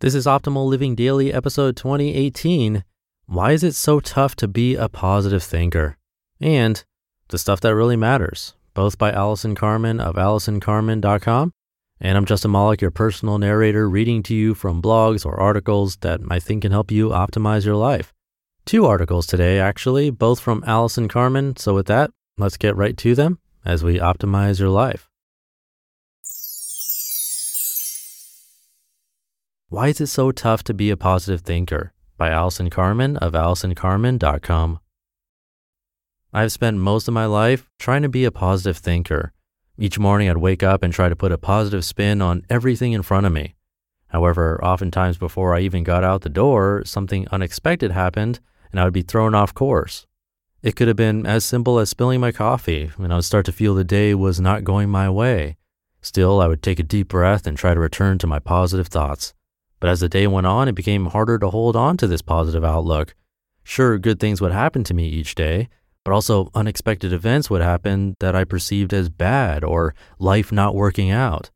This is Optimal Living Daily, episode 2018. Why is it so tough to be a positive thinker? And the stuff that really matters, both by Allison Carmen of AllisonCarmen.com. And I'm Justin Malik, your personal narrator, reading to you from blogs or articles that I think can help you optimize your life. Two articles today, actually, both from Allison Carmen. So, with that, let's get right to them as we optimize your life. Why is it so tough to be a positive thinker? By Allison Carmen of AllisonCarmen.com. I've spent most of my life trying to be a positive thinker. Each morning I'd wake up and try to put a positive spin on everything in front of me. However, oftentimes before I even got out the door, something unexpected happened and I would be thrown off course. It could have been as simple as spilling my coffee and I would start to feel the day was not going my way. Still, I would take a deep breath and try to return to my positive thoughts. But as the day went on, it became harder to hold on to this positive outlook. Sure, good things would happen to me each day, but also unexpected events would happen that I perceived as bad or life not working out.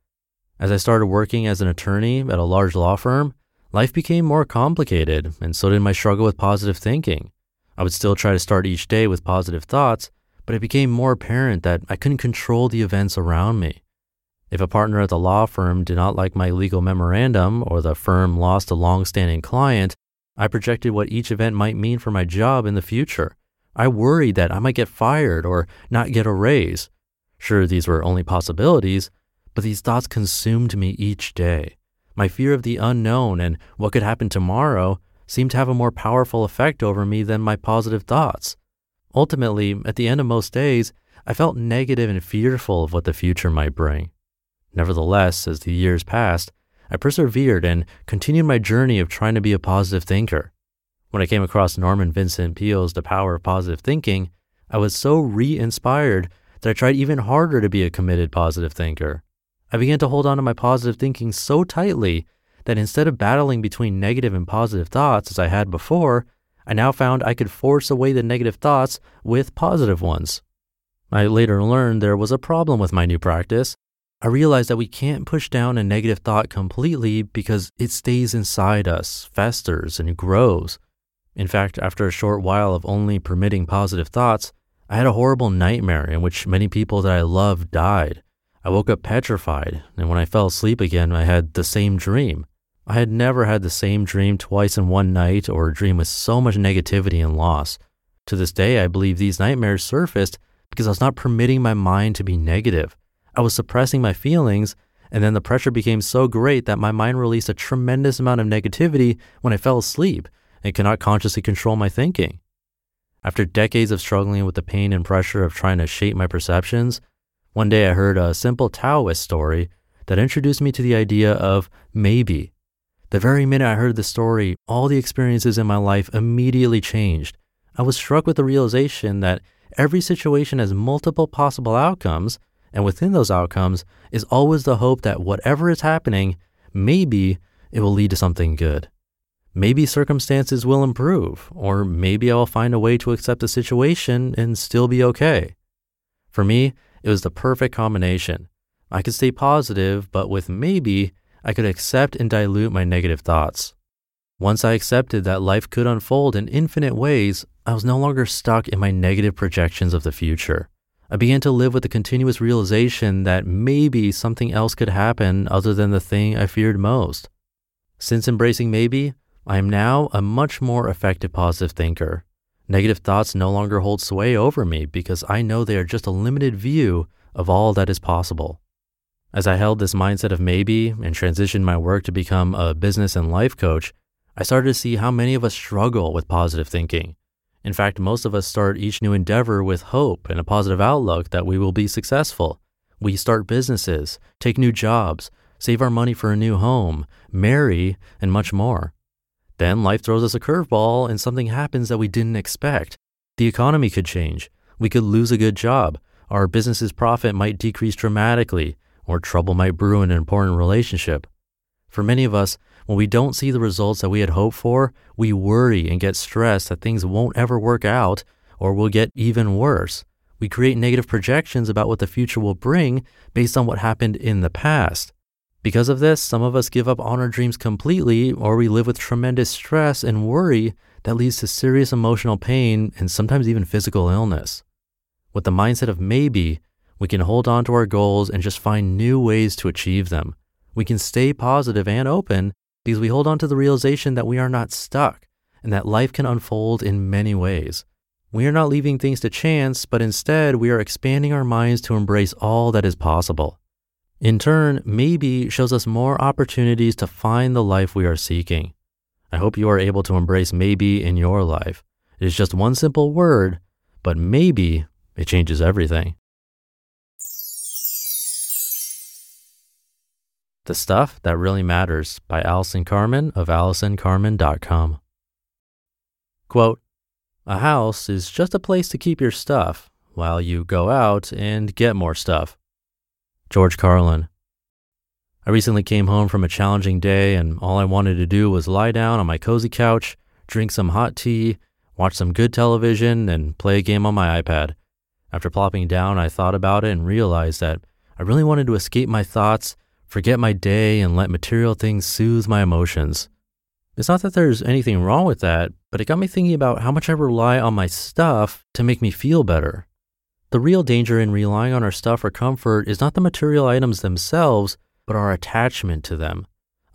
As I started working as an attorney at a large law firm, life became more complicated, and so did my struggle with positive thinking. I would still try to start each day with positive thoughts, but it became more apparent that I couldn't control the events around me. If a partner at the law firm did not like my legal memorandum or the firm lost a long standing client, I projected what each event might mean for my job in the future. I worried that I might get fired or not get a raise. Sure, these were only possibilities, but these thoughts consumed me each day. My fear of the unknown and what could happen tomorrow seemed to have a more powerful effect over me than my positive thoughts. Ultimately, at the end of most days, I felt negative and fearful of what the future might bring. Nevertheless, as the years passed, I persevered and continued my journey of trying to be a positive thinker. When I came across Norman Vincent Peale's The Power of Positive Thinking, I was so re inspired that I tried even harder to be a committed positive thinker. I began to hold on to my positive thinking so tightly that instead of battling between negative and positive thoughts as I had before, I now found I could force away the negative thoughts with positive ones. I later learned there was a problem with my new practice, I realized that we can't push down a negative thought completely because it stays inside us, festers, and grows. In fact, after a short while of only permitting positive thoughts, I had a horrible nightmare in which many people that I loved died. I woke up petrified, and when I fell asleep again, I had the same dream. I had never had the same dream twice in one night or a dream with so much negativity and loss. To this day, I believe these nightmares surfaced because I was not permitting my mind to be negative. I was suppressing my feelings, and then the pressure became so great that my mind released a tremendous amount of negativity when I fell asleep and could not consciously control my thinking. After decades of struggling with the pain and pressure of trying to shape my perceptions, one day I heard a simple Taoist story that introduced me to the idea of maybe. The very minute I heard the story, all the experiences in my life immediately changed. I was struck with the realization that every situation has multiple possible outcomes and within those outcomes is always the hope that whatever is happening, maybe it will lead to something good. Maybe circumstances will improve, or maybe I will find a way to accept the situation and still be okay. For me, it was the perfect combination. I could stay positive, but with maybe, I could accept and dilute my negative thoughts. Once I accepted that life could unfold in infinite ways, I was no longer stuck in my negative projections of the future. I began to live with the continuous realization that maybe something else could happen other than the thing I feared most. Since embracing maybe, I am now a much more effective positive thinker. Negative thoughts no longer hold sway over me because I know they are just a limited view of all that is possible. As I held this mindset of maybe and transitioned my work to become a business and life coach, I started to see how many of us struggle with positive thinking. In fact, most of us start each new endeavor with hope and a positive outlook that we will be successful. We start businesses, take new jobs, save our money for a new home, marry, and much more. Then life throws us a curveball and something happens that we didn't expect. The economy could change. We could lose a good job. Our business's profit might decrease dramatically, or trouble might brew in an important relationship. For many of us, when we don't see the results that we had hoped for, we worry and get stressed that things won't ever work out or will get even worse. We create negative projections about what the future will bring based on what happened in the past. Because of this, some of us give up on our dreams completely, or we live with tremendous stress and worry that leads to serious emotional pain and sometimes even physical illness. With the mindset of maybe, we can hold on to our goals and just find new ways to achieve them. We can stay positive and open because we hold on to the realization that we are not stuck and that life can unfold in many ways. We are not leaving things to chance, but instead we are expanding our minds to embrace all that is possible. In turn, maybe shows us more opportunities to find the life we are seeking. I hope you are able to embrace maybe in your life. It is just one simple word, but maybe it changes everything. The Stuff That Really Matters by Allison Carmen of AllisonCarmen.com. Quote, a house is just a place to keep your stuff while you go out and get more stuff. George Carlin. I recently came home from a challenging day, and all I wanted to do was lie down on my cozy couch, drink some hot tea, watch some good television, and play a game on my iPad. After plopping down, I thought about it and realized that I really wanted to escape my thoughts, forget my day, and let material things soothe my emotions. It's not that there's anything wrong with that, but it got me thinking about how much I rely on my stuff to make me feel better. The real danger in relying on our stuff for comfort is not the material items themselves, but our attachment to them.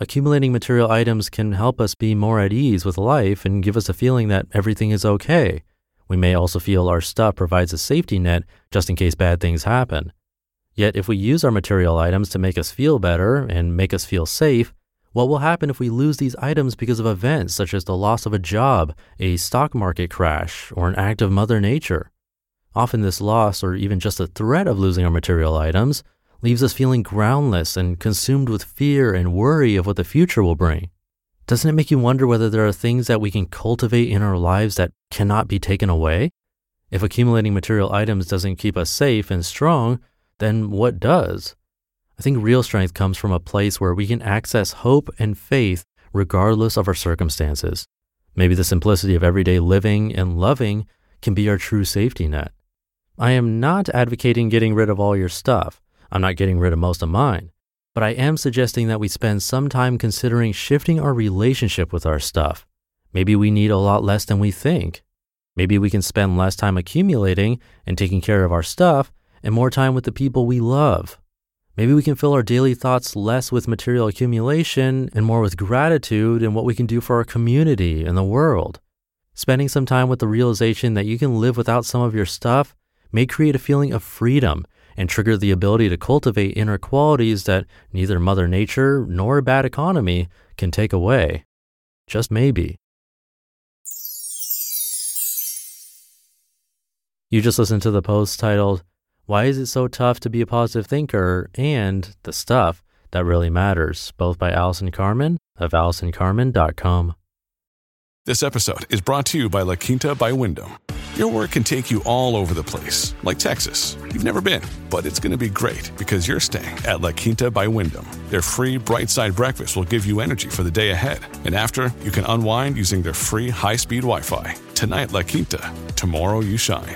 Accumulating material items can help us be more at ease with life and give us a feeling that everything is okay. We may also feel our stuff provides a safety net just in case bad things happen. Yet, if we use our material items to make us feel better and make us feel safe, what will happen if we lose these items because of events such as the loss of a job, a stock market crash, or an act of Mother Nature? Often, this loss, or even just the threat of losing our material items, leaves us feeling groundless and consumed with fear and worry of what the future will bring. Doesn't it make you wonder whether there are things that we can cultivate in our lives that cannot be taken away? If accumulating material items doesn't keep us safe and strong, then what does? I think real strength comes from a place where we can access hope and faith regardless of our circumstances. Maybe the simplicity of everyday living and loving can be our true safety net. I am not advocating getting rid of all your stuff. I'm not getting rid of most of mine. But I am suggesting that we spend some time considering shifting our relationship with our stuff. Maybe we need a lot less than we think. Maybe we can spend less time accumulating and taking care of our stuff and more time with the people we love. Maybe we can fill our daily thoughts less with material accumulation and more with gratitude and what we can do for our community and the world. Spending some time with the realization that you can live without some of your stuff may create a feeling of freedom and trigger the ability to cultivate inner qualities that neither Mother Nature nor a bad economy can take away. Just maybe. You just listened to the post titled, Why is it so tough to be a positive thinker? and The Stuff That Really Matters, both by Allison Carmen of AllisonCarmen.com. This episode is brought to you by La Quinta by Wyndham. Your work can take you all over the place, like Texas. You've never been, but it's going to be great because you're staying at La Quinta by Wyndham. Their free bright side breakfast will give you energy for the day ahead. And after, you can unwind using their free high speed Wi Fi. Tonight, La Quinta. Tomorrow, you shine.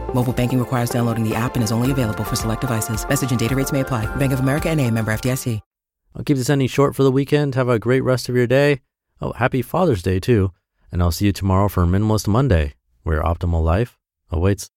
Mobile banking requires downloading the app and is only available for select devices. Message and data rates may apply. Bank of America and a member FDIC. I'll keep this ending short for the weekend. Have a great rest of your day. Oh, happy Father's Day too. And I'll see you tomorrow for Minimalist Monday, where optimal life awaits.